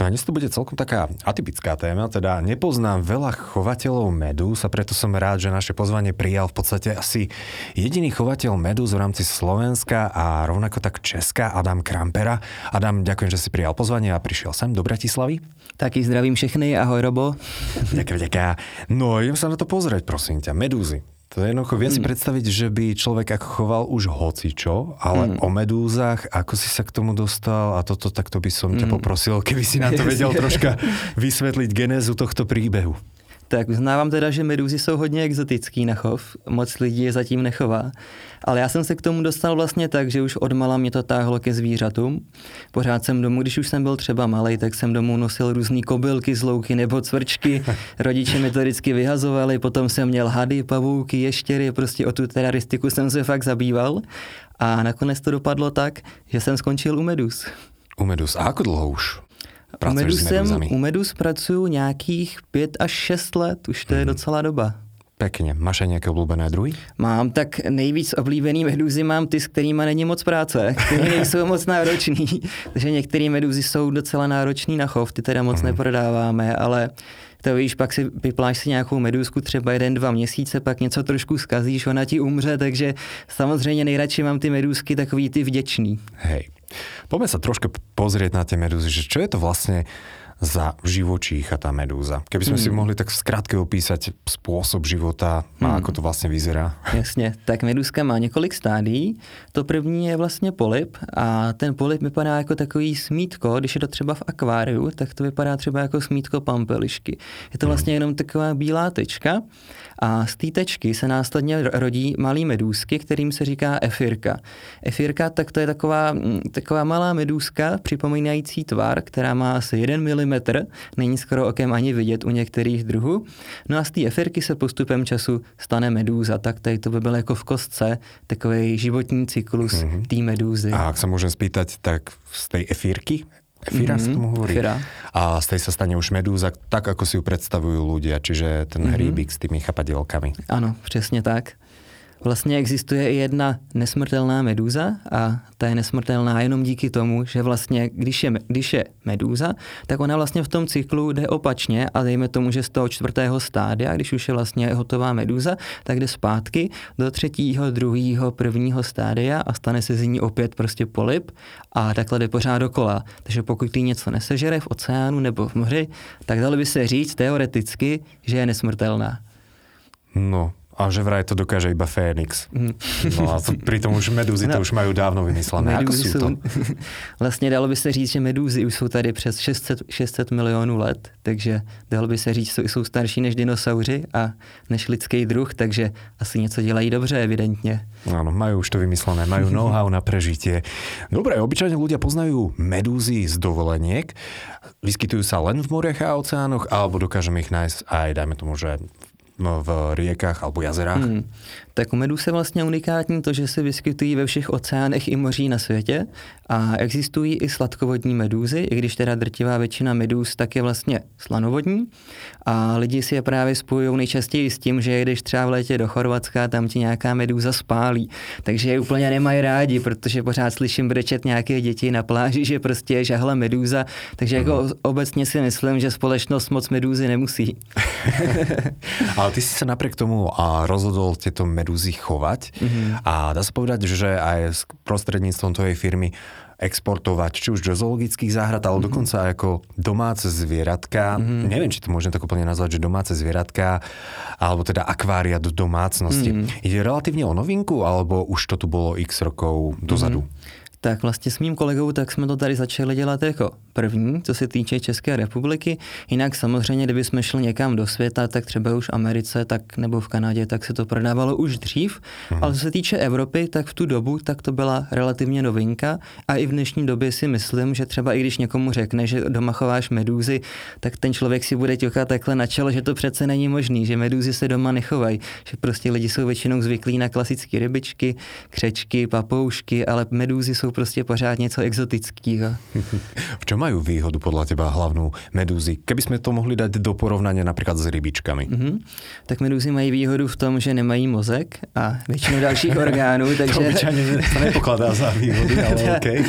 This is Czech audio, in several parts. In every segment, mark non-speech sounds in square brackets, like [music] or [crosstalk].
No a dnes to bude celkom taká atypická téma, teda nepoznám veľa chovateľov medúz a preto som rád, že naše pozvanie prijal v podstate asi jediný chovateľ medúz v rámci Slovenska a rovnako tak Česka, Adam Krampera. Adam, ďakujem, že si prijal pozvanie a prišiel sem do Bratislavy. Taky zdravím všechny, ahoj Robo. Ďakujem, ďakujem. No, idem sa na to pozrieť, prosím ťa. Medúzy. To je jednoducho, viem si hmm. predstaviť, že by človek ako choval už hocičo, ale mm. o medúzach, ako si sa k tomu dostal a toto, tak to by som ťa mm. poprosil, keby si nám to [laughs] vedel troška vysvetliť genézu tohto príbehu. Tak uznávám teda, že medúzy jsou hodně exotický na chov, moc lidí je zatím nechová. Ale já jsem se k tomu dostal vlastně tak, že už odmala mě to táhlo ke zvířatům. Pořád jsem domů, když už jsem byl třeba malý, tak jsem domů nosil různé kobylky z louky nebo cvrčky. [laughs] Rodiče mi to vždycky vyhazovali, potom jsem měl hady, pavouky, ještěry, prostě o tu teraristiku jsem se fakt zabýval. A nakonec to dopadlo tak, že jsem skončil u medus. U medus. A ako dlouho už? U medusem, u medus pracuju nějakých pět až šest let, už to je hmm. docela doba. Pekně. Máš aj nějaké oblíbené druhy? Mám, tak nejvíc oblíbený meduzy mám ty, s kterými není moc práce, které nejsou moc náročný. [laughs] Takže některé meduzy jsou docela náročný na chov, ty teda moc mm. neprodáváme, ale to víš, pak si vypláš si nějakou meduzku třeba jeden, dva měsíce, pak něco trošku zkazíš, ona ti umře, takže samozřejmě nejradši mám ty meduzky takový ty vděčný. Hej, Poďme sa trošku pozrieť na tie medúzy, že čo je to vlastne za živočícha tá medúza. Keby sme mm. si hmm. mohli tak v skratke opísať spôsob života a mm. ako to vlastně vyzerá. Jasně, tak medúzka má několik stádií. To první je vlastně polip a ten polip vypadá jako takový smítko, když je to třeba v akváriu, tak to vypadá třeba jako smítko pampelišky. Je to hmm. vlastně jenom taková bílá tečka a z té tečky se následně rodí malý medůzky, kterým se říká efirka. Efirka, tak to je taková, mm, taková malá medůzka, připomínající tvar, která má asi 1 mm, není skoro okem ani vidět u některých druhů. No a z té efirky se postupem času stane medúza, tak tady to by bylo jako v kostce takový životní cyklus mm-hmm. té medúzy. A ak sa môžem spýtať, tak z tej efírky Efíra mm-hmm, sa tomu hovorí. Efíra. A z tej sa stane už medúza, tak ako si ju predstavujú ľudia, čiže ten mm-hmm. hríbik s tými chapadielkami. Ano, přesně tak. Vlastně existuje i jedna nesmrtelná medúza a ta je nesmrtelná jenom díky tomu, že vlastně, když je, když je medúza, tak ona vlastně v tom cyklu jde opačně a dejme tomu, že z toho čtvrtého stádia, když už je vlastně hotová medúza, tak jde zpátky do třetího, druhého, prvního stádia a stane se z ní opět prostě polip a takhle jde pořád dokola. Takže pokud ty něco nesežere v oceánu nebo v moři, tak dalo by se říct teoreticky, že je nesmrtelná. No, a že vraj to dokáže iba Fénix. Mm. No a to, pritom už medúzy no, to už majú dávno vymyslené. Ako sú to? [laughs] Vlastně dalo by se říct, že medúzy už jsou tady přes 600, 600 milionů let, takže dalo by se říct, že jsou starší než dinosauři a než lidský druh, takže asi něco dělají dobře, evidentně. Áno, majú už to vymyslené, majú [laughs] know-how na prežitie. Dobre, obyčajne ľudia poznajú medúzy z dovoleniek. Vyskytujú sa len v moriach a oceánoch, alebo dokážeme ich nájsť aj, dajme tomu, že v riekách alebo jazerách? Hmm. Tak u medus je vlastně unikátní to, že se vyskytují ve všech oceánech i moří na světě a existují i sladkovodní medúzy, i když teda drtivá většina medúz tak je vlastně slanovodní a lidi si je právě spojují nejčastěji s tím, že když třeba v létě do Chorvatska, tam ti nějaká medúza spálí, takže je úplně nemají rádi, protože pořád slyším brečet nějaké děti na pláži, že prostě je žahla medúza, takže jako hmm. obecně si myslím, že společnost moc medúzy nemusí. [laughs] Ale ty si sa napriek tomu a rozhodol tieto medúzy chovať mm-hmm. a dá sa povedať, že aj prostredníctvom tvojej firmy exportovať, či už do zoologických záhrad, ale mm-hmm. dokonca ako domáce zvieratka. Mm-hmm. Neviem, či to môžem tak úplne nazvať, že domáce zvieratka, alebo teda akvária do domácnosti. Mm-hmm. Ide relatívne o novinku, alebo už to tu bolo x rokov dozadu? Mm-hmm. Tak vlastně s mým kolegou tak jsme to tady začali dělat jako první, co se týče České republiky. Jinak samozřejmě, kdyby jsme šli někam do světa, tak třeba už v Americe tak, nebo v Kanadě, tak se to prodávalo už dřív. Mhm. Ale co se týče Evropy, tak v tu dobu tak to byla relativně novinka a i v dnešní době si myslím, že třeba i když někomu řekne, že doma chováš medúzy, tak ten člověk si bude ťukat takhle na čelo, že to přece není možný, že medúzy se doma nechovají, že prostě lidi jsou většinou zvyklí na klasické rybičky, křečky, papoušky, ale medúzy jsou prostě pořád něco exotického. v čem mají výhodu podle teba hlavnou medúzy? Keby jsme to mohli dát do porovnání například s rybičkami. Mm-hmm. Tak medúzy mají výhodu v tom, že nemají mozek a většinu dalších [laughs] orgánů, takže... to obyčejně to nepokladá za výhodu, ale [laughs] okay.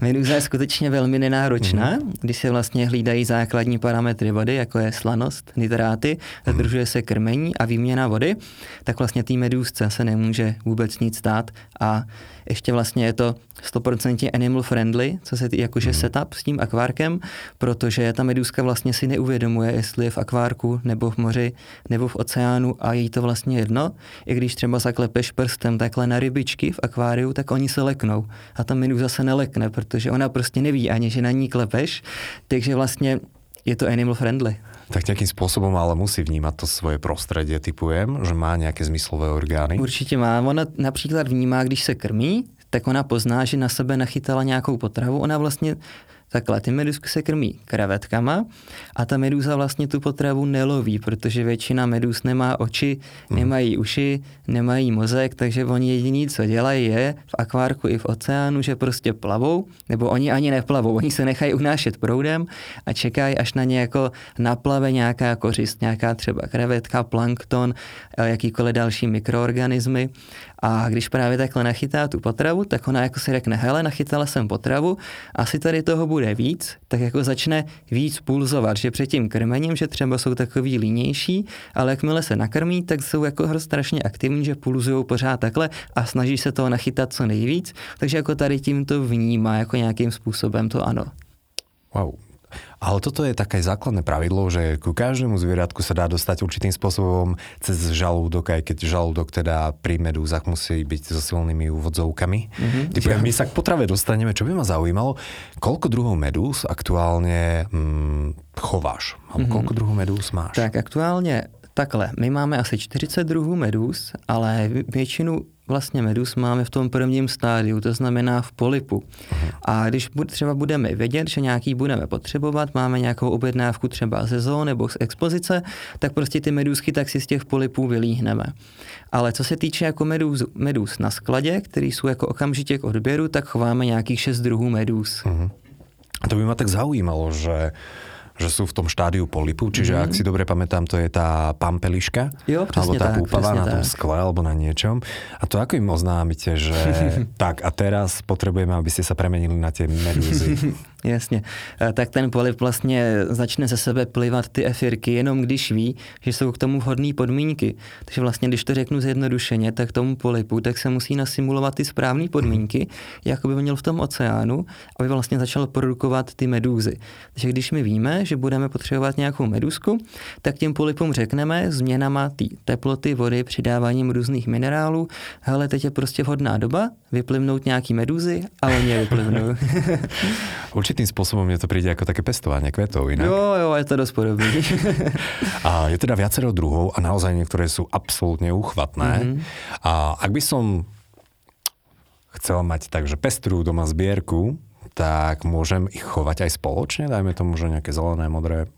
Medúza je skutečně velmi nenáročná, mm-hmm. když se vlastně hlídají základní parametry vody, jako je slanost, nitráty, zadržuje mm-hmm. se krmení a výměna vody, tak vlastně té medúzce se nemůže vůbec nic stát a ještě vlastně je to 100% animal friendly, co se tý, jakože hmm. setup s tím akvárkem, protože ta medúzka vlastně si neuvědomuje, jestli je v akvárku nebo v moři nebo v oceánu a jí to vlastně jedno. I když třeba zaklepeš prstem takhle na rybičky v akváriu, tak oni se leknou a ta medúza se nelekne, protože ona prostě neví ani, že na ní klepeš, takže vlastně je to animal friendly. Tak nějakým způsobem ale musí vnímat to svoje prostředí, typujem, že má nějaké zmyslové orgány. Určitě má. Ona například vnímá, když se krmí, tak ona pozná, že na sebe nachytala nějakou potravu. Ona vlastně Takhle, ty medusky se krmí krevetkama a ta meduza vlastně tu potravu neloví, protože většina medus nemá oči, hmm. nemají uši, nemají mozek, takže oni jediný, co dělají, je v akvárku i v oceánu, že prostě plavou, nebo oni ani neplavou, oni se nechají unášet proudem a čekají, až na ně jako naplave nějaká kořist, nějaká třeba krevetka, plankton, eh, jakýkoliv další mikroorganismy a když právě takhle nachytá tu potravu, tak ona jako si řekne, hele, nachytala jsem potravu, asi tady toho bude víc, tak jako začne víc pulzovat, že před tím krmením, že třeba jsou takový línější, ale jakmile se nakrmí, tak jsou jako strašně aktivní, že pulzují pořád takhle a snaží se toho nachytat co nejvíc, takže jako tady tím to vnímá jako nějakým způsobem to ano. Wow, ale toto je také základné pravidlo, že ku každému zvieratku sa dá dostať určitým spôsobom cez žalúdok, aj keď žalúdok teda pri medúzach musí byť so silnými úvodzovkami. Mm-hmm. Typujem, my sa k potrave dostaneme, čo by ma zaujímalo, koľko druhov medúz aktuálne mm, chováš? mm-hmm. koľko druhov medúz máš? Tak aktuálně takhle, my máme asi 40 druhů medúz, ale většinu vlastně medus máme v tom prvním stádiu, to znamená v polipu. A když třeba budeme vědět, že nějaký budeme potřebovat, máme nějakou objednávku třeba ze zoo nebo z expozice, tak prostě ty medusky tak si z těch polipů vylíhneme. Ale co se týče jako medus, medus na skladě, který jsou jako okamžitě k odběru, tak chováme nějakých šest druhů medus. Uh-huh. A to by mě tak zaujímalo, že že sú v tom štádiu polipu, čiže mm. ak si dobre pamätám, to je tá pampeliška, jo, alebo tá tak, púpava na tom tak. skle alebo na niečom. A to ako im oznámite, že [laughs] tak a teraz potrebujeme, aby ste sa premenili na tie medúzy. [laughs] Jasně. Eh, tak ten polip vlastně začne ze sebe plivat ty efirky, jenom když ví, že jsou k tomu vhodné podmínky. Takže vlastně, když to řeknu zjednodušeně, tak tomu polipu, tak se musí nasimulovat ty správné podmínky, jako by měl v tom oceánu, aby vlastně začal produkovat ty medúzy. Takže když my víme, že budeme potřebovat nějakou medusku, tak těm polipům řekneme změnama té teploty, vody, přidáváním různých minerálů, hele, teď je prostě vhodná doba, vyplivnout nějaký medúzy a oni je vyplivnou. [laughs] Určitým spôsobom mne to príde ako také pestovanie kvetov inak. Jo, jo, je to dosť podobný. [laughs] a je teda viacero druhov a naozaj niektoré sú absolútne uchvatné. Mm-hmm. A ak by som chcel mať takže pestrú doma zbierku, tak môžem ich chovať aj spoločne? Dajme tomu, že nejaké zelené, modré,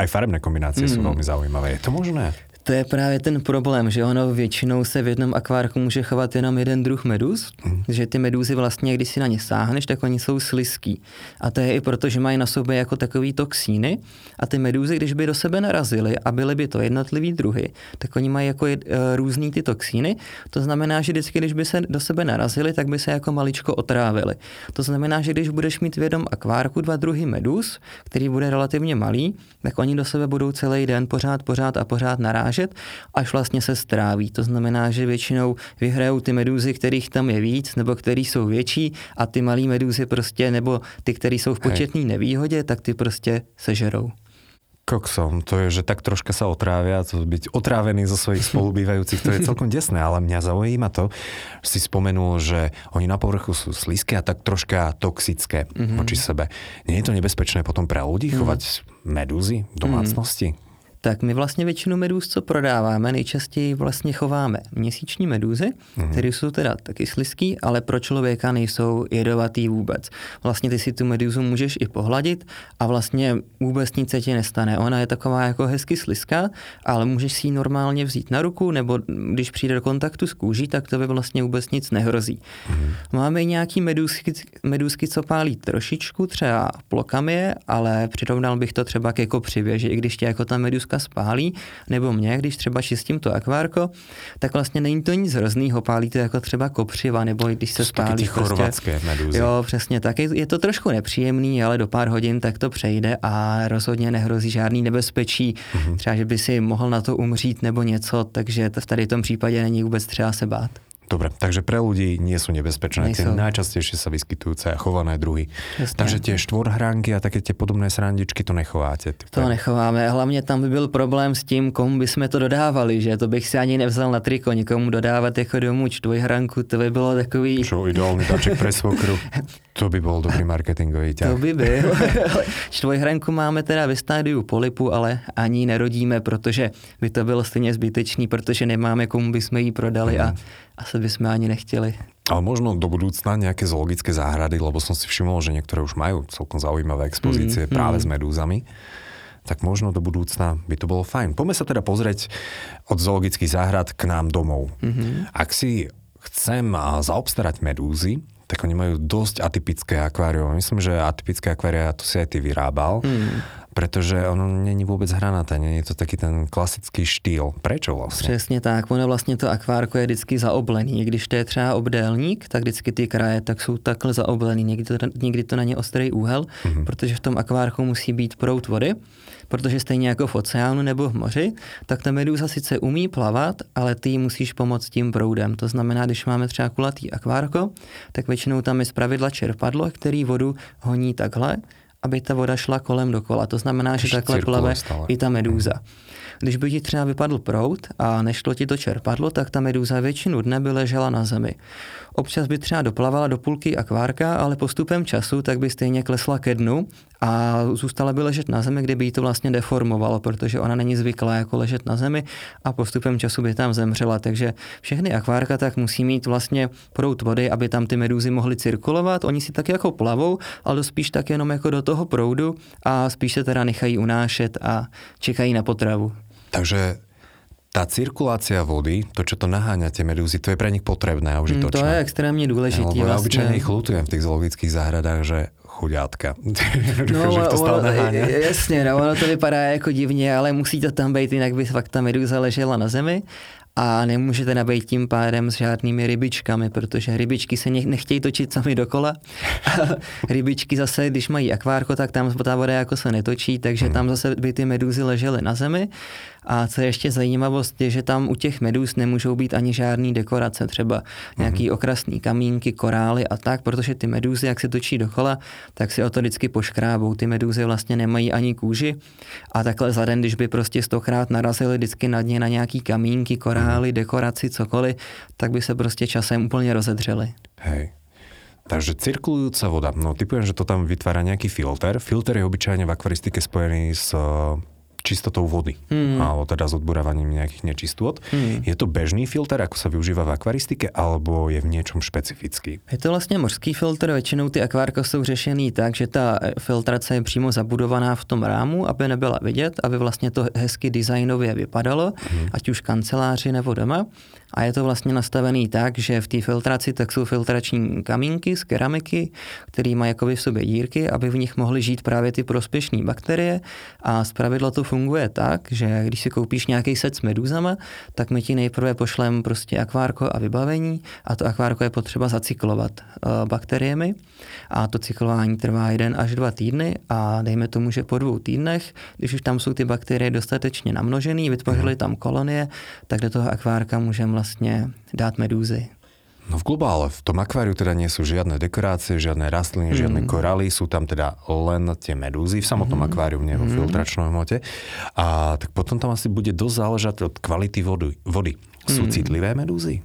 aj farebné kombinácie mm. sú veľmi zaujímavé. Je to možné? To je právě ten problém, že ono většinou se v jednom akvárku může chovat jenom jeden druh medus, mm. že ty medúzy vlastně, když si na ně sáhneš, tak oni jsou sliský. A to je i proto, že mají na sobě jako takový toxíny a ty medúzy, když by do sebe narazily a byly by to jednotlivý druhy, tak oni mají jako je, uh, různý ty toxíny. To znamená, že vždycky, když by se do sebe narazily, tak by se jako maličko otrávily. To znamená, že když budeš mít v jednom akvárku dva druhy medus, který bude relativně malý, tak oni do sebe budou celý den pořád, pořád a pořád narážet snášet, až vlastně se stráví. To znamená, že většinou vyhrajou ty medúzy, kterých tam je víc, nebo který jsou větší a ty malý medúzy prostě, nebo ty, které jsou v početné nevýhodě, tak ty prostě sežerou. koksom, to je, že tak troška sa otrávia, to byť otrávený zo svojich spolubývajúcich, to je celkom desné, ale mňa zaujíma to, že si spomenul, že oni na povrchu sú slízke a tak troška toxické mm-hmm. voči sebe. Nie je to nebezpečné potom pre ľudí mm-hmm. chovať medúzy v domácnosti? Mm-hmm tak my vlastně většinu medůz, co prodáváme, nejčastěji vlastně chováme měsíční medúzy, mm-hmm. které jsou teda taky slizký, ale pro člověka nejsou jedovatý vůbec. Vlastně ty si tu medúzu můžeš i pohladit a vlastně vůbec nic se ti nestane. Ona je taková jako hezky slizká, ale můžeš si ji normálně vzít na ruku, nebo když přijde do kontaktu s kůží, tak to by vlastně vůbec nic nehrozí. Mm-hmm. Máme i nějaký medůzky, medůzky, co pálí trošičku, třeba plokamie, ale přirovnal bych to třeba ke kopřivě, že i když tě jako ta medůzka spálí, nebo mě, když třeba čistím to akvárko, tak vlastně není to nic hroznýho, pálí to jako třeba kopřiva, nebo když se spálí. Prostě, chorvatské medúzy. Jo, přesně tak. Je, je to trošku nepříjemný, ale do pár hodin tak to přejde a rozhodně nehrozí žádný nebezpečí, mm-hmm. třeba, že by si mohl na to umřít nebo něco, takže v tady tom případě není vůbec třeba se bát. Dobre, takže pre ľudí nie sú nebezpečné. Tie najčastejšie sa vyskytujúce a chované druhy. Jasne. Takže tie štvorhránky a také tie podobné srandičky to nechováte. To nechováme. Hlavně tam by byl problém s tím, komu bychom to dodávali, že to bych si ani nevzal na triko, nikomu dodávat jako domů čtvrhranku, to by bylo takový... Čo, ideálny daček pre svokru. To by bol dobrý marketingový ťah. To by byl. [laughs] Čtvrhranku máme teda ve stádiu polipu, ale ani nerodíme, protože by to bylo stejně zbytečný, protože nemáme komu bychom ji prodali a mhm asi bychom ani nechtěli. Ale možno do budúcna nejaké zoologické záhrady, lebo som si všimol, že niektoré už majú celkom zaujímavé expozície mm, práve mm. s medúzami tak možno do budúcna by to bolo fajn. Poďme sa teda pozrieť od zoologických záhrad k nám domov. Mm-hmm. Ak si chcem zaobstarať medúzy, tak oni majú dosť atypické akvárium. Myslím, že atypické akvária to si aj ty vyrábal. Mm pretože ono není vůbec hranaté, není to taky ten klasický štýl. Prečo vlastně? Přesně tak, ono vlastně to akvárko je vždycky zaoblený. Když to je třeba obdélník, tak vždycky ty kraje tak jsou takhle zaoblený. Někdy to, někdy to není ostrý úhel, mm-hmm. protože v tom akvárku musí být prout vody, protože stejně jako v oceánu nebo v moři, tak ta meduza sice umí plavat, ale ty musíš pomoct tím proudem. To znamená, když máme třeba kulatý akvárko, tak většinou tam je zpravidla čerpadlo, který vodu honí takhle aby ta voda šla kolem dokola. To znamená, že takhle plave i ta medúza. Když by ti třeba vypadl prout a nešlo ti to čerpadlo, tak ta medúza většinu dne by ležela na zemi. Občas by třeba doplavala do půlky akvárka, ale postupem času tak by stejně klesla ke dnu a zůstala by ležet na zemi, kde by jí to vlastně deformovalo, protože ona není zvyklá jako ležet na zemi a postupem času by tam zemřela. Takže všechny akvárka tak musí mít vlastně prout vody, aby tam ty medúzy mohly cirkulovat. Oni si tak jako plavou, ale spíš tak jenom jako do toho proudu a spíš se teda nechají unášet a čekají na potravu. Takže tá cirkulácia vody, to, čo to naháňa tie medúzy, to je pre nich potrebné a užitočné. Mm, to je extrémne dôležité. Ja, ja obyčajne ich lutujem v tých zoologických záhradách, že chudátka. [laughs] no, že to stále naháňa. Jasně, no, ono to vypadá jako divně, ale musí to tam být, jinak by fakt ta medúza ležela na zemi a nemůžete nabejt tím pádem s žádnými rybičkami, protože rybičky se nechtějí točit sami dokola. [laughs] rybičky zase, když mají akvárko, tak tam ta voda jako se netočí, takže hmm. tam zase by ty medúzy ležely na zemi a co je ještě zajímavost, je, že tam u těch medus nemůžou být ani žádný dekorace, třeba nějaký mm-hmm. okrasný kamínky, korály a tak, protože ty medúzy, jak se točí dokola, tak si o to vždycky poškrábou. Ty medúzy vlastně nemají ani kůži a takhle za den, když by prostě stokrát narazili vždycky na dně na nějaký kamínky, korály, mm-hmm. dekoraci, cokoliv, tak by se prostě časem úplně rozedřeli. Hej. Takže cirkulujúca voda, no typujem, že to tam vytvára nejaký filter. Filter je obyčajne v akvaristike spojený s čistotou vody, mm. alebo teda s odburávaním nejakých nečistôt. Mm. Je to bežný filter, ako sa využíva v akvaristike, alebo je v niečom špecifický? Je to vlastně mořský filtr, většinou ty akvárka jsou řešený tak, že ta filtrace je přímo zabudovaná v tom rámu, aby nebyla vidět, aby vlastně to hezky designově vypadalo, mm. ať už kanceláři nebo doma. A je to vlastně nastavený tak, že v té filtraci tak jsou filtrační kamínky z keramiky, které mají jako v sobě dírky, aby v nich mohly žít právě ty prospěšné bakterie. A zpravidla to funguje tak, že když si koupíš nějaký set s medúzama, tak my ti nejprve pošlem prostě akvárko a vybavení a to akvárko je potřeba zacyklovat uh, bakteriemi a to cyklování trvá jeden až dva týdny a dejme tomu, že po dvou týdnech, když už tam jsou ty bakterie dostatečně namnožené, vytvořily tam kolonie, tak do toho akvárka můžeme vlastně dát medúzy. No v globále, v tom akváriu teda nie sú žiadne dekorácie, žiadne rastliny, mm. žiadne koraly, sú tam teda len tie medúzy v samotnom mm. akváriu, nie vo mm. filtračnom hmote. A tak potom tam asi bude dosť záležať od kvality vody. vody. Sú mm. citlivé medúzy?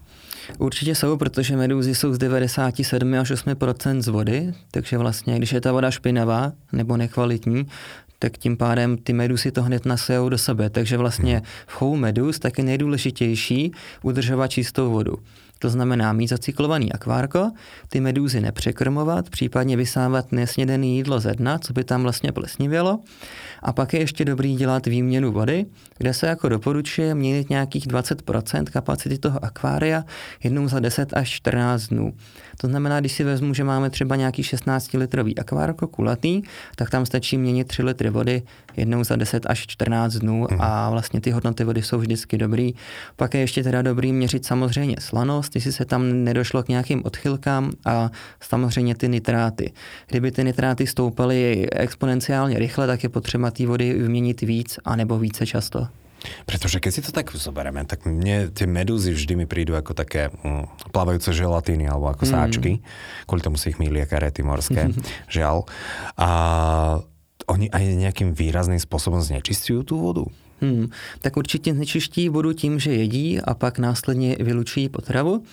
Určitě jsou, protože medúzy jsou z 97 až 8% z vody, takže vlastně, když je ta voda špinavá nebo nekvalitní, tak tím pádem ty medusy to hned nasejou do sebe. Takže vlastně v chovu medus tak je nejdůležitější udržovat čistou vodu. To znamená mít zacyklovaný akvárko, ty medúzy nepřekrmovat, případně vysávat nesnědené jídlo ze dna, co by tam vlastně plesnivělo. A pak je ještě dobrý dělat výměnu vody, kde se jako doporučuje měnit nějakých 20% kapacity toho akvária jednou za 10 až 14 dnů. To znamená, když si vezmu, že máme třeba nějaký 16 litrový akvárko kulatý, tak tam stačí měnit 3 litry vody jednou za 10 až 14 dnů mhm. a vlastně ty hodnoty vody jsou vždycky dobrý. Pak je ještě teda dobrý měřit samozřejmě slanost, jestli se tam nedošlo k nějakým odchylkám a samozřejmě ty nitráty. Kdyby ty nitráty stoupaly exponenciálně rychle, tak je potřeba té vody vyměnit víc a nebo více často. Pretože keď si to tak zoberieme, tak mne tie medúzy vždy mi prídu ako také mm, plávajúce želatíny alebo ako mm. sáčky. Kvôli tomu si ich mýli karety morské, žiaľ. A oni aj nejakým výrazným spôsobom znečistujú tú vodu? Hmm, tak určitě znečiští vodu tím, že jedí a pak následně vylučují potravu.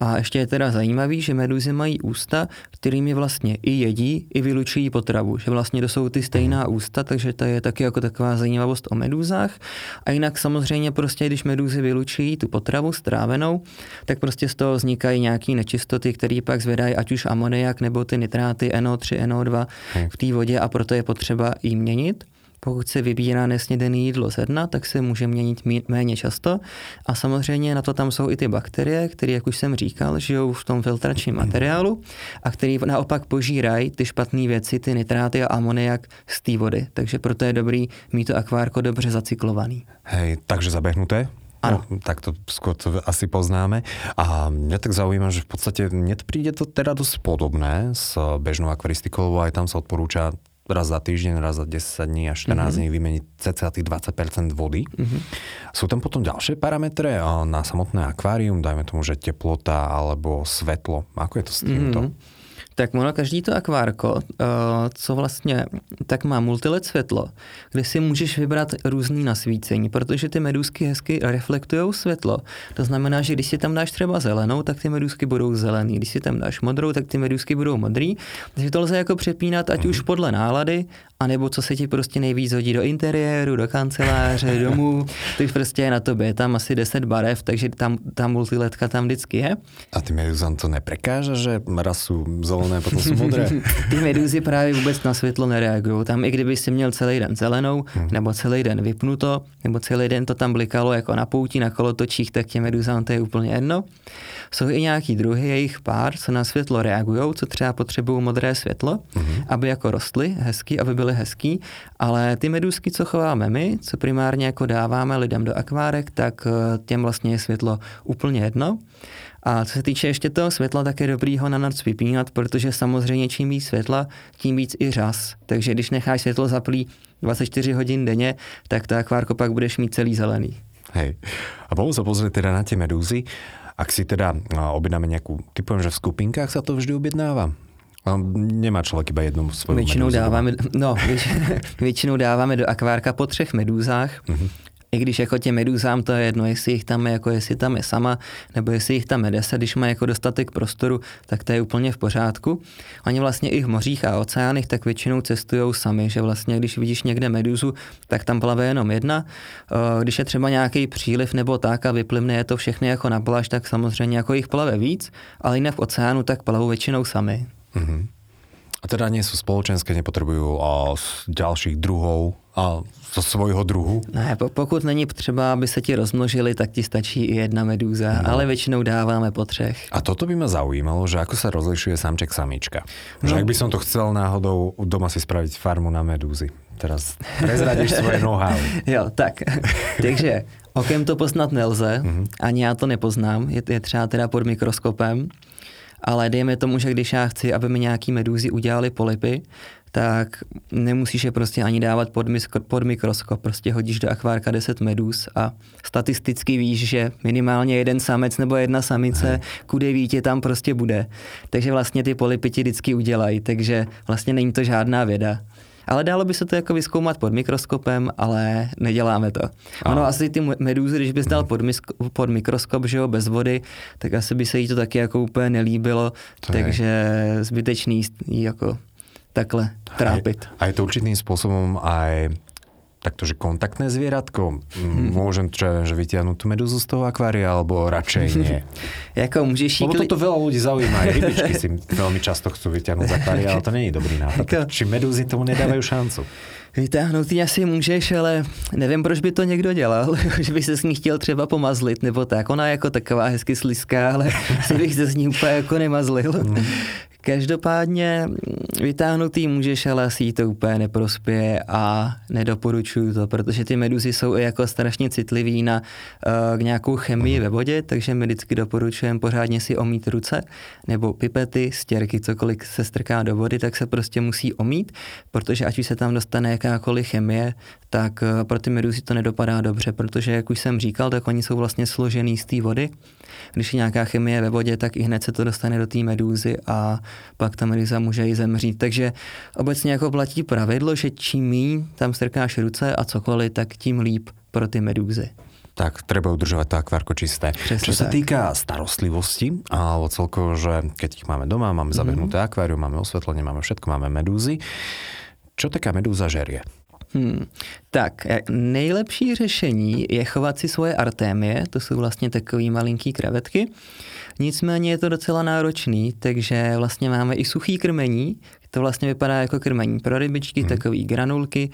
A ještě je teda zajímavý, že meduzy mají ústa, kterými vlastně i jedí, i vylučují potravu. Že vlastně to jsou ty stejná mhm. ústa, takže to je taky jako taková zajímavost o medúzách. A jinak samozřejmě prostě, když meduzy vylučují tu potravu strávenou, tak prostě z toho vznikají nějaké nečistoty, které pak zvedají ať už amoniak nebo ty nitráty NO3, NO2 v té vodě a proto je potřeba jí měnit. Pokud se vybírá nesnědené jídlo ze dna, tak se může měnit méně často. A samozřejmě na to tam jsou i ty bakterie, které, jak už jsem říkal, žijou v tom filtračním materiálu a který naopak požírají ty špatné věci, ty nitráty a amoniak z té vody. Takže proto je dobrý mít to akvárko dobře zacyklovaný. Hej, takže zabehnuté? Ano. No, tak to skôr to asi poznáme. A mňa tak zaujíma, že v podstate mne príde to teda dosť podobné s bežnou akvaristikou, lebo aj tam sa odporúča raz za týždeň, raz za 10 dní a 14 mm-hmm. dní vymeniť cca tých 20% vody. Mm-hmm. Sú tam potom ďalšie parametre na samotné akvárium, dajme tomu, že teplota alebo svetlo. Ako je to s týmto? Mm-hmm. Tak ono každý to akvárko, eh, co vlastně, tak má multilet světlo, kde si můžeš vybrat různý nasvícení, protože ty medůzky hezky reflektují světlo. To znamená, že když si tam dáš třeba zelenou, tak ty medůzky budou zelený. Když si tam dáš modrou, tak ty medůzky budou modrý. Takže to lze jako přepínat ať už podle nálady, anebo co se ti prostě nejvíc hodí do interiéru, do kanceláře, [laughs] domů, už prostě je na tobě. Je tam asi 10 barev, takže tam, ta multiletka tam vždycky je. A ty medúzám to neprekáže, že raz jsou zelené, potom jsou modré? [laughs] ty medúzy právě vůbec na světlo nereagují. Tam i kdyby si měl celý den zelenou, hmm. nebo celý den vypnuto, nebo celý den to tam blikalo jako na pouti, na kolotočích, tak těm medúzám to je úplně jedno. Jsou i nějaký druhy, jejich pár, co na světlo reagují, co třeba potřebují modré světlo, hmm. aby jako rostly hezky, aby byly byly hezký, ale ty medusky, co chováme my, co primárně jako dáváme lidem do akvárek, tak eh, těm vlastně je světlo úplně jedno. A co se týče ještě toho světla, tak je dobrý ho na noc vypínat, protože samozřejmě čím víc světla, tím víc i řas. Takže když necháš světlo zaplý 24 hodin denně, tak to akvárko pak budeš mít celý zelený. Hej. A potom sa pozrieť teda na tie medúzy. Ak si teda objednáme nejakú, typujem, že v skupinkách sa to vždy objednáva. A nemá člověk iba jednu svoju většinou medúzu. dáváme, no, [laughs] většinou dáváme do akvárka po třech medúzách. Mm-hmm. I když jako těm medúzám to je jedno, jestli jich tam je, jako jestli tam je sama, nebo jestli jich tam je deset, když má jako dostatek prostoru, tak to je úplně v pořádku. Oni vlastně i v mořích a oceánech tak většinou cestují sami, že vlastně když vidíš někde medúzu, tak tam plave jenom jedna. Eh, když je třeba nějaký příliv nebo tak a vyplivne je to všechny jako na pláž, tak samozřejmě jako jich plave víc, ale jinak v oceánu tak plavou většinou sami. Mm-hmm. A teda nie sú spoločenské, nepotrebujú a, z ďalších druhov a zo svojho druhu? Ne, pokud není třeba, aby se ti rozmnožili, tak ti stačí i jedna medúza, no. ale většinou dáváme po třech. A toto by ma zaujímalo, že ako sa rozlišuje samček samička. Že no. ak by som to chcel náhodou doma si spraviť farmu na medúzy. Teraz prezradíš svoje know-how. [laughs] Jo, tak. [laughs] Takže okem to poznat nelze, mm-hmm. ani já to nepoznám, je, je třeba teda pod mikroskopem ale dejme tomu, že když já chci, aby mi nějaký medúzy udělali polipy, tak nemusíš je prostě ani dávat pod, miskro, pod mikroskop. Prostě hodíš do akvárka 10 medus a statisticky víš, že minimálně jeden samec nebo jedna samice kudy vítě tam prostě bude. Takže vlastně ty polipy ti vždycky udělají, takže vlastně není to žádná věda. Ale dalo by se to jako vyskoumat pod mikroskopem, ale neděláme to. Ono asi ty medúzy, když bys dal pod, misk- pod mikroskop, že jo, bez vody, tak asi by se jí to taky jako úplně nelíbilo, to takže je. zbytečný jako takhle trápit. A je to určitým spôsobom aj takto, že kontaktné zvieratko? Môžem čo, že vytiahnuť tú medúzu z toho akvária, alebo radšej [laughs] nie? jako můžeš Lebo toto veľa ľudí zaujíma. Aj rybičky si veľmi často chcú vytiahnuť z akvária, ale to není dobrý nápad. Jako... Či medúzy tomu nedávajú šancu? Vytáhnout ji asi můžeš, ale nevím, proč by to někdo dělal, [laughs] že by se s ní chtěl třeba pomazlit, nebo tak. Ona je jako taková hezky sliská, ale [laughs] si bych se s ní úplně jako nemazlil. Každopádně mm, vytáhnutý můžeš, ale asi jí to úplně neprospěje a nedoporučuju to, protože ty meduzy jsou i jako strašně citlivý na uh, nějakou chemii ve vodě, takže my vždycky doporučujeme pořádně si omít ruce nebo pipety, stěrky, cokoliv se strká do vody, tak se prostě musí omít, protože ať už se tam dostane jakákoliv chemie, tak uh, pro ty meduzy to nedopadá dobře, protože jak už jsem říkal, tak oni jsou vlastně složený z té vody. Když je nějaká chemie ve vodě, tak i hned se to dostane do té medúzy a pak ta meduza může i zemřít. Takže obecně jako platí pravidlo, že čím méně tam strkáš ruce a cokoliv, tak tím líp pro ty medúzy tak treba udržovať to akvárko čisté. Přesne Čo sa tak. týka starostlivosti, alebo celkovo, že keď ich máme doma, máme zabehnuté mm-hmm. akvárium, máme osvetlenie, máme všetko, máme medúzy, čo taká medúza žerie? Hmm. Tak, nejlepší řešení je chovat si svoje artémie, to jsou vlastně takové malinký krevetky. Nicméně je to docela náročný, takže vlastně máme i suchý krmení, to vlastně vypadá jako krmení pro rybičky, hmm. takový granulky,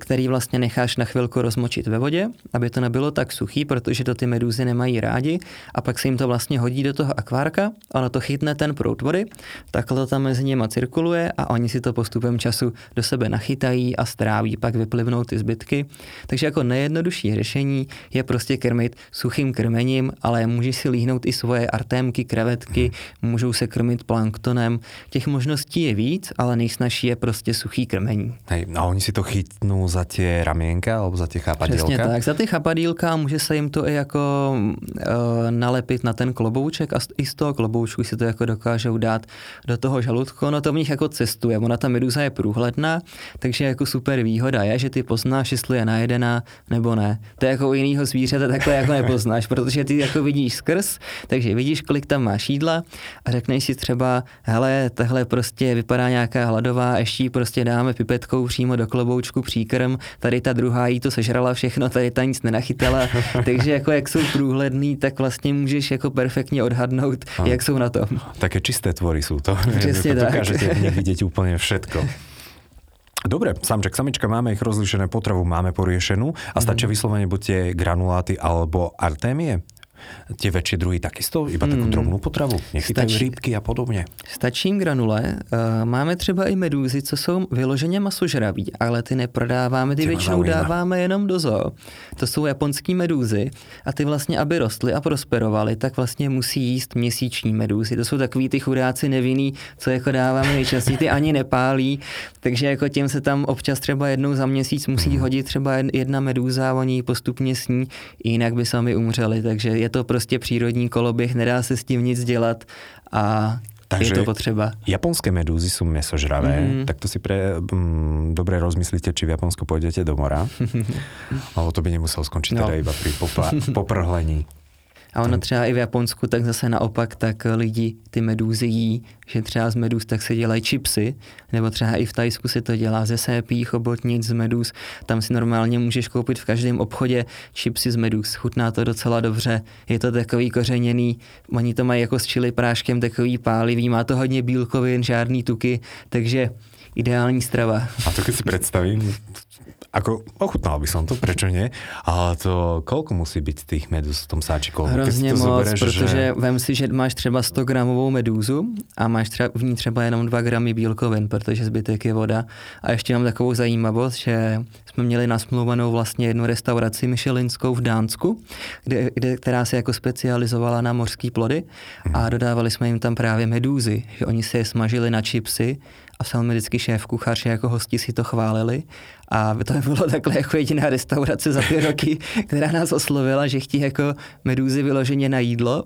který vlastně necháš na chvilku rozmočit ve vodě, aby to nebylo tak suchý, protože to ty medúzy nemají rádi a pak se jim to vlastně hodí do toho akvárka, ono to chytne ten prout vody, takhle to tam mezi nimi cirkuluje a oni si to postupem času do sebe nachytají a stráví, pak vyplivnou ty zbytky. Takže jako nejjednodušší řešení je prostě krmit suchým krmením, ale můžeš si líhnout i svoje artémky, krevetky, hmm. můžou se krmit planktonem. Těch možností je víc, víc, ale nejsnažší je prostě suchý krmení. Hej, a oni si to chytnou za tie ramienka alebo za tie chapadílka? Přesně tak, za ty chapadílka může se jim to i jako e, nalepit na ten klobouček a i z toho kloboučku si to jako dokážou dát do toho žaludku. No to v nich jako cestuje, ona ta meduza je průhledná, takže jako super výhoda je, že ty poznáš, jestli je najedená nebo ne. To je jako u jiného zvířete takhle jako nepoznáš, [laughs] protože ty jako vidíš skrz, takže vidíš, kolik tam máš jídla a řekneš si třeba, hele, tahle prostě vypadá nějaká hladová, ještě jí prostě dáme pipetkou přímo do kloboučku příkrm, tady ta druhá jí to sežrala všechno, tady ta nic nenachytala, [laughs] takže jako jak jsou průhledný, tak vlastně můžeš jako perfektně odhadnout, a. jak jsou na tom. Také čisté tvory jsou to. [laughs] Přesně tak. Dokážete v nich vidět úplně všetko. Dobre, samček, samička, máme ich rozlišené, potravu máme poriešenú a stačia mm. vyslovene buď tie granuláty alebo artémie? Tie väčšie druhy takisto? Iba takú hmm. drobnú potravu? Nechytajú Stačí, rybky a podobně? Stačí granule. Uh, máme třeba i medúzy, co jsou vyloženě masožraví, ale ty neprodáváme, ty většinou dáváme jenom do zoo. To jsou japonský medúzy a ty vlastně, aby rostly a prosperovaly, tak vlastně musí jíst měsíční medúzy. To jsou takový ty chudáci nevinný, co jako dáváme nejčastěji, ty ani nepálí, takže jako tím se tam občas třeba jednou za měsíc musí hmm. hodit třeba jedna medúza a oni postupně sní, jinak by sami umřeli, takže je to prostě přírodní koloběh, nedá se s tím nic dělat a Takže je to potřeba. Japonské medúzy sú mesožravé, mm. tak to si pre, mm, dobre rozmyslíte, či v Japonsku pôjdete do mora. [laughs] Ale to by nemuselo skončiť no. teda iba pri popla- [laughs] poprhlení. A ono třeba i v Japonsku tak zase naopak, tak lidi ty medúzy jí, že třeba z medúz tak se dělají chipsy, nebo třeba i v Tajsku se to dělá ze sépí, chobotnic z medúz. Tam si normálně můžeš koupit v každém obchodě chipsy z medúz. Chutná to docela dobře, je to takový kořeněný, oni to mají jako s čili práškem takový pálivý, má to hodně bílkovin, žádný tuky, takže ideální strava. A to si predstavím, ako ochutnal by som to, prečo nie? Ale to koľko musí byť tých medúz v tom sáčiku? Hrozně moc, zobereš, protože že... vem si, že máš třeba 100 gramovou medúzu a máš třeba, v ní třeba jenom 2 gramy bílkovin, protože zbytek je voda. A ještě mám takovou zajímavost, že jsme měli nasmluvanou vlastně jednu restauraci Michelinskou v Dánsku, kde, kde, která se jako specializovala na mořské plody a dodávali jsme jim tam právě medúzy, že oni se je smažili na čipsy a mi vždycky šéf kuchař, jako hosti si to chválili a to bylo takhle jako jediná restaurace za ty roky, [laughs] která nás oslovila, že chtějí jako medúzy vyloženě na jídlo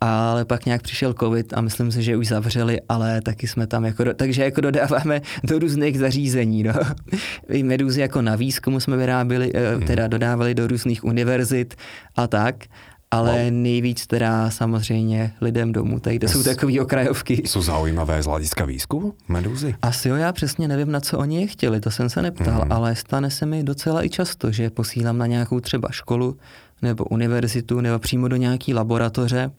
ale pak nějak přišel covid a myslím si, že už zavřeli, ale taky jsme tam jako, do, takže jako dodáváme do různých zařízení, no. [laughs] I medúzy jako na výzkumu jsme vyráběli, mm. teda dodávali do různých univerzit a tak, ale no. nejvíc teda samozřejmě lidem domů, tady to jsou takové okrajovky. Jsou zaujímavé z hlediska výzkumu medúzy? Asi jo, já přesně nevím, na co oni je chtěli, to jsem se neptal, mm. ale stane se mi docela i často, že posílám na nějakou třeba školu nebo univerzitu nebo přímo do nějaký laboratoře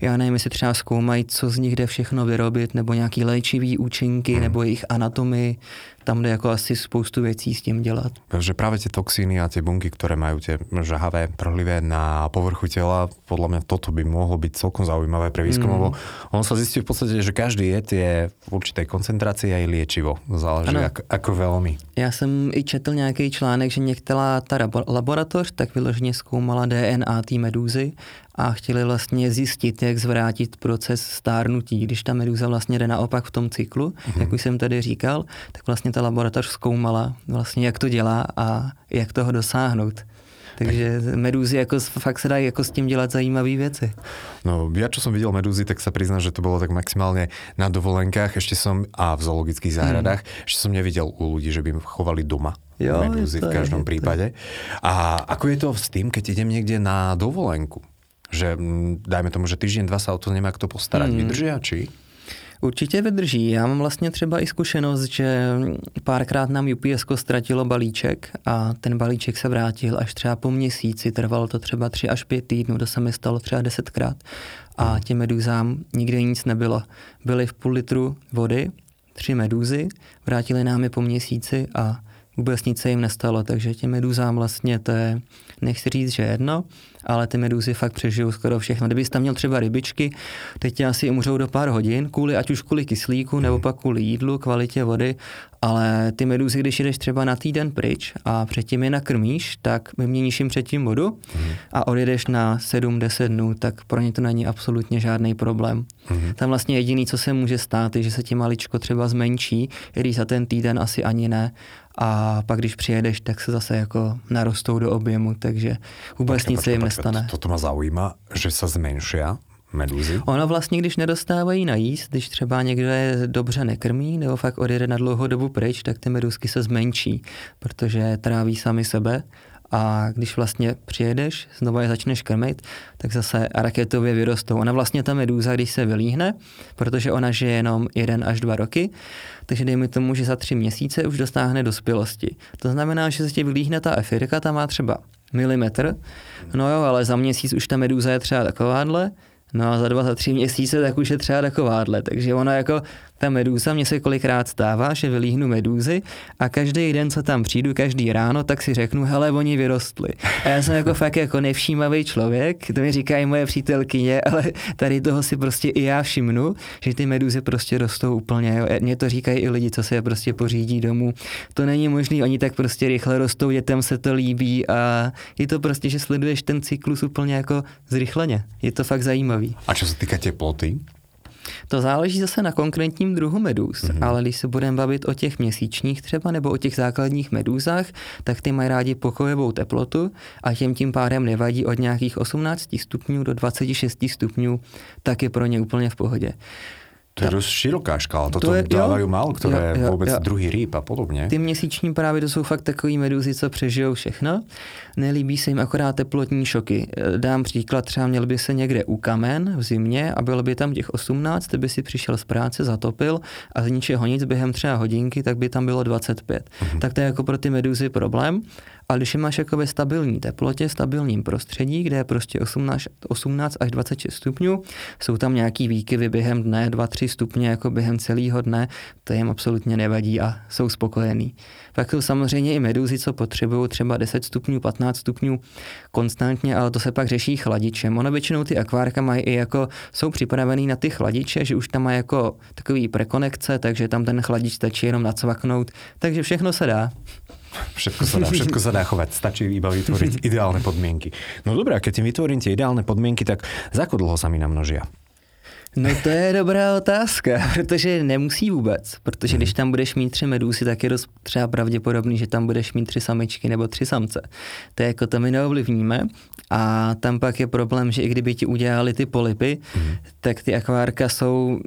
já nevím, jestli třeba zkoumají, co z nich jde všechno vyrobit, nebo nějaký léčivý účinky, hmm. nebo jejich anatomii, tam jde jako asi spoustu věcí s tím dělat. Protože právě ty toxíny a ty bunky, které mají ty žahavé, prhlivé na povrchu těla, podle mě toto by mohlo být celkom zaujímavé pre výskum, mm. lebo on sa zistí v podstate, že každý jed je v určitej koncentrácii aj liečivo. Záleží, jak, ako velmi. Já jsem i četl nějaký článek, že některá ta laboratoř tak vyloženě zkoumala DNA té medúzy a chtěli vlastně zjistit, jak zvrátit proces stárnutí. Když ta medúza vlastně jde naopak v tom cyklu, mm-hmm. jak už jsem tady říkal, tak vlastně ta laboratoř zkoumala vlastně, jak to dělá a jak toho dosáhnout. Takže medúzy jako fakt se dají jako s tím dělat zajímavé věci. No, ja čo som videl medúzy, tak sa priznám, že to bolo tak maximálne na dovolenkách, ešte som, a v zoologických záhradách, mm. ešte som nevidel u ľudí, že by chovali doma jo, medúzy v každom prípade. A ako je to s tým, keď idem niekde na dovolenku? Že mm, dajme tomu, že týždeň, dva sa o to nemá kto postarať. Mm. Vydržia, či? Určitě vydrží. Já mám vlastně třeba i zkušenost, že párkrát nám UPS ztratilo balíček a ten balíček se vrátil až třeba po měsíci. Trvalo to třeba tři až pět týdnů, to se mi stalo třeba desetkrát. A těm medúzám nikdy nic nebylo. Byly v půl litru vody, tři medúzy, vrátili nám je po měsíci a vůbec nic se jim nestalo, takže těm medúzám vlastně to je, nechci říct, že jedno, ale ty medúzy fakt přežijou skoro všechno. Kdybys tam měl třeba rybičky, teď tě asi umřou do pár hodin, kvůli, ať už kvůli kyslíku, nebo pak kvůli jídlu, kvalitě vody, ale ty medúzy, když jdeš třeba na týden pryč a předtím je nakrmíš, tak vyměníš jim předtím vodu a odjedeš na 7-10 dnů, tak pro ně to není absolutně žádný problém. Mm-hmm. Tam vlastně jediný, co se může stát, je, že se ti maličko třeba zmenší, i když za ten týden asi ani ne, a pak když přijedeš, tak se zase jako narostou do objemu, takže vůbec nic se jim nestane. Toto má zaujíma, že se zmenší medúzy? Ono vlastně, když nedostávají najíst, když třeba někdo je dobře nekrmí nebo fakt odjede na dlouhou dobu pryč, tak ty medúzky se zmenší, protože tráví sami sebe a když vlastně přijedeš, znovu je začneš krmit, tak zase raketově vyrostou. Ona vlastně ta medúza, když se vylíhne, protože ona žije jenom jeden až dva roky, takže dejme tomu, že za tři měsíce už dostáhne dospělosti. To znamená, že se ti vylíhne ta efirka, ta má třeba milimetr, no jo, ale za měsíc už ta medúza je třeba takováhle, No a za dva, za tři měsíce tak už je třeba takováhle. Takže ona jako ta medúza, mně se kolikrát stává, že vylíhnu medúzy a každý den, co tam přijdu, každý ráno, tak si řeknu, hele, oni vyrostli. A já jsem jako fakt jako nevšímavý člověk, to mi říkají moje přítelkyně, [laughs] ale tady toho si prostě i já všimnu, že ty medúzy prostě rostou úplně. Jo. Mně to říkají i lidi, co se je prostě pořídí domů. To není možné, oni tak prostě rychle rostou, dětem se to líbí a je to prostě, že sleduješ ten cyklus úplně jako zrychleně. Je to fakt zajímavý. A co se týká teploty? To záleží zase na konkrétním druhu medúz, mm-hmm. ale když se budeme bavit o těch měsíčních třeba nebo o těch základních medúzách, tak ty mají rádi pokojovou teplotu a těm tím pádem nevadí od nějakých 18 stupňů do 26 stupňů, tak je pro ně úplně v pohodě. To je dost široká škála, toto to je, dávají málo, které jo, jo, vůbec jo. druhý rýb a podobně. Ty měsíční právě to jsou fakt takový medúzy, co přežijou všechno. Nelíbí se jim akorát teplotní šoky. Dám příklad, třeba měl by se někde u kamen v zimě a bylo by tam těch 18, ty by si přišel z práce, zatopil a z ničeho nic během třeba hodinky, tak by tam bylo 25. Mhm. Tak to je jako pro ty medúzy problém. A když je máš jako ve stabilní teplotě, stabilním prostředí, kde je prostě 18, 18 až 26 stupňů, jsou tam nějaký výkyvy během dne, 2-3 stupně jako během celého dne, to jim absolutně nevadí a jsou spokojení. Pak jsou samozřejmě i medúzy, co potřebují třeba 10 stupňů, 15 stupňů konstantně, ale to se pak řeší chladičem. Ono většinou ty akvárka mají i jako, jsou připravený na ty chladiče, že už tam má jako takový prekonekce, takže tam ten chladič stačí jenom nacvaknout, takže všechno se dá. Všetko sa dá, všetko sa dá chovať. Stačí iba vytvoriť [laughs] ideálne podmienky. No dobré, keď tým vytvorím tie ideálne podmienky, tak za ako dlho sa mi namnožia? No to je dobrá otázka, protože nemusí vůbec, protože když tam budeš mít tři medusy, tak je dost třeba pravděpodobný, že tam budeš mít tři samičky nebo tři samce. To je jako to my neovlivníme a tam pak je problém, že i kdyby ti udělali ty polipy, mm. tak ty akvárka jsou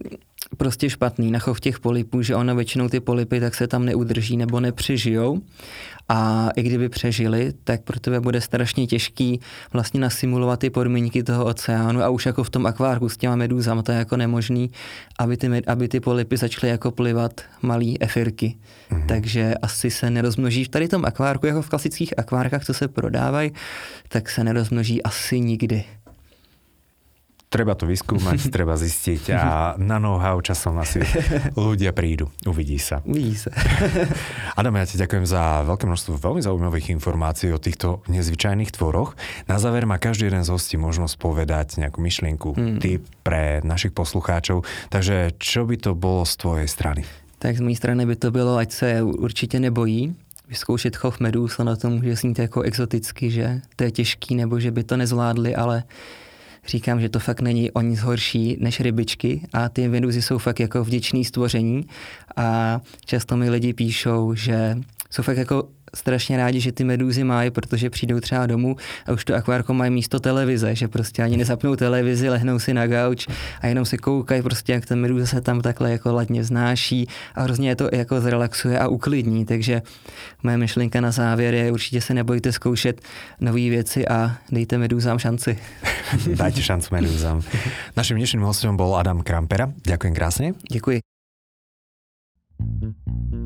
prostě špatný. Na chov těch polipů, že ona většinou ty polipy tak se tam neudrží nebo nepřežijou. A i kdyby přežili, tak pro tebe bude strašně těžký vlastně nasimulovat ty podmínky toho oceánu. A už jako v tom akvárku s těma medúzama to je jako nemožný, aby ty, aby ty polipy začaly jako plivat malý efirky. Mm-hmm. Takže asi se nerozmnoží. V tady tom akvárku, jako v klasických akvárkách, co se prodávají, tak se nerozmnoží asi nikdy treba to vyskúmať, [laughs] treba zistiť a na know-how časom asi ľudia prídu. Uvidí sa. Uvidí sa. [laughs] Adam, ja ti ďakujem za veľké množstvo veľmi zaujímavých informácií o týchto nezvyčajných tvoroch. Na záver má každý jeden z hostí možnosť povedať nejakú myšlienku, hmm. tip pre našich poslucháčov. Takže čo by to bolo z tvojej strany? Tak z mojej strany by to bylo, ať se určitě nebojí, vyzkoušet chov medúz, na to může znít jako exoticky, že to je těžký, nebo že by to nezvládli, ale říkám, že to fakt není o nic horší než rybičky a ty meduzy jsou fakt jako vděčný stvoření a často mi lidi píšou, že jsou fakt jako strašně rádi, že ty medúzy mají, protože přijdou třeba domů a už to akvárko mají místo televize, že prostě ani nezapnou televizi, lehnou si na gauč a jenom si koukají prostě, jak ten medúza se tam takhle jako ladně vznáší a hrozně je to jako zrelaxuje a uklidní, takže moje myšlenka na závěr je určitě se nebojte zkoušet nové věci a dejte medúzám šanci. [laughs] Dajte šancu medúzám. Naším dnešným hostem bol Adam Krampera. Ďakujem krásne. Děkuji.